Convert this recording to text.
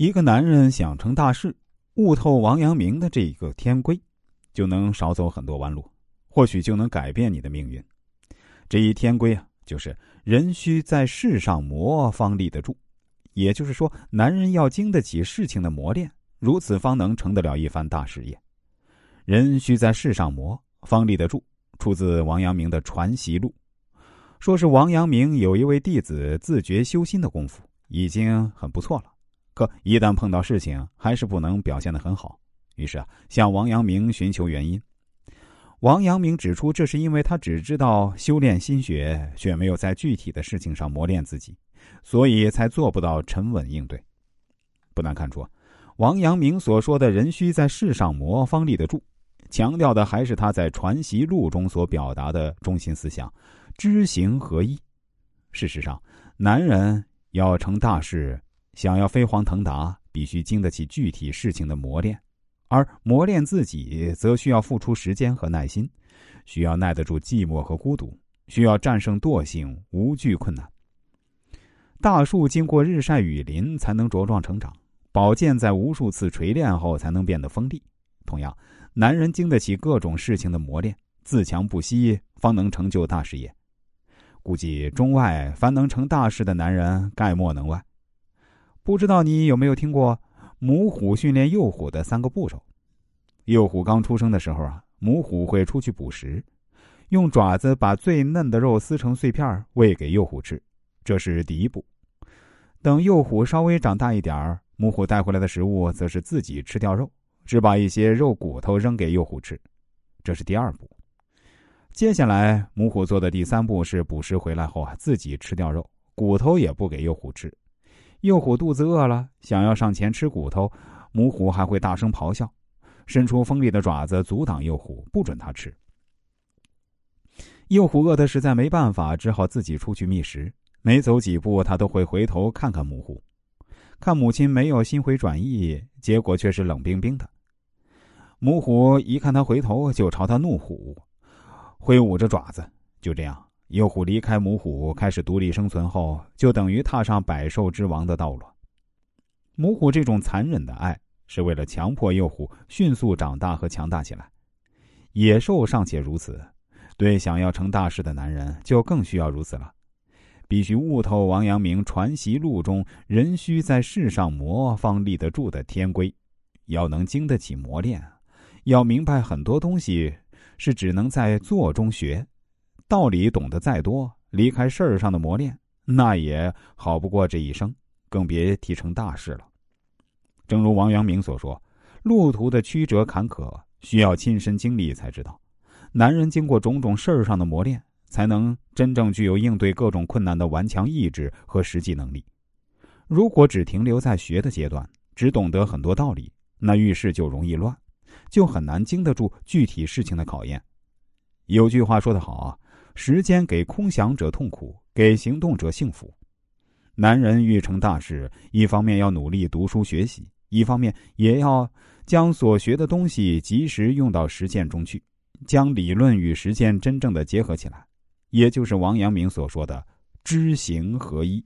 一个男人想成大事，悟透王阳明的这一个天规，就能少走很多弯路，或许就能改变你的命运。这一天规啊，就是人需在世上磨方立得住，也就是说，男人要经得起事情的磨练，如此方能成得了一番大事业。人需在世上磨方立得住，出自王阳明的《传习录》。说是王阳明有一位弟子自觉修心的功夫已经很不错了，可一旦碰到事情，还是不能表现的很好。于是啊，向王阳明寻求原因。王阳明指出，这是因为他只知道修炼心学，却没有在具体的事情上磨练自己，所以才做不到沉稳应对。不难看出，王阳明所说的人需在世上磨方立得住，强调的还是他在《传习录》中所表达的中心思想。知行合一。事实上，男人要成大事，想要飞黄腾达，必须经得起具体事情的磨练；而磨练自己，则需要付出时间和耐心，需要耐得住寂寞和孤独，需要战胜惰性，无惧困难。大树经过日晒雨淋才能茁壮成长，宝剑在无数次锤炼后才能变得锋利。同样，男人经得起各种事情的磨练，自强不息，方能成就大事业。估计中外凡能成大事的男人，概莫能外。不知道你有没有听过母虎训练幼虎的三个步骤？幼虎刚出生的时候啊，母虎会出去捕食，用爪子把最嫩的肉撕成碎片喂给幼虎吃，这是第一步。等幼虎稍微长大一点母虎带回来的食物则是自己吃掉肉，只把一些肉骨头扔给幼虎吃，这是第二步。接下来，母虎做的第三步是捕食回来后啊，自己吃掉肉，骨头也不给幼虎吃。幼虎肚子饿了，想要上前吃骨头，母虎还会大声咆哮，伸出锋利的爪子阻挡幼虎，不准它吃。幼虎饿得实在没办法，只好自己出去觅食。每走几步，它都会回头看看母虎，看母亲没有心回转意，结果却是冷冰冰的。母虎一看它回头，就朝它怒虎。挥舞着爪子，就这样，幼虎离开母虎，开始独立生存后，就等于踏上百兽之王的道路。母虎这种残忍的爱，是为了强迫幼虎迅速长大和强大起来。野兽尚且如此，对想要成大事的男人，就更需要如此了。必须悟透王阳明《传习录》中“人须在世上磨，方立得住”的天规，要能经得起磨练，要明白很多东西。是只能在做中学，道理懂得再多，离开事儿上的磨练，那也好不过这一生，更别提成大事了。正如王阳明所说：“路途的曲折坎坷，需要亲身经历才知道。男人经过种种事儿上的磨练，才能真正具有应对各种困难的顽强意志和实际能力。如果只停留在学的阶段，只懂得很多道理，那遇事就容易乱。”就很难经得住具体事情的考验。有句话说得好啊：“时间给空想者痛苦，给行动者幸福。”男人欲成大事，一方面要努力读书学习，一方面也要将所学的东西及时用到实践中去，将理论与实践真正的结合起来，也就是王阳明所说的“知行合一”。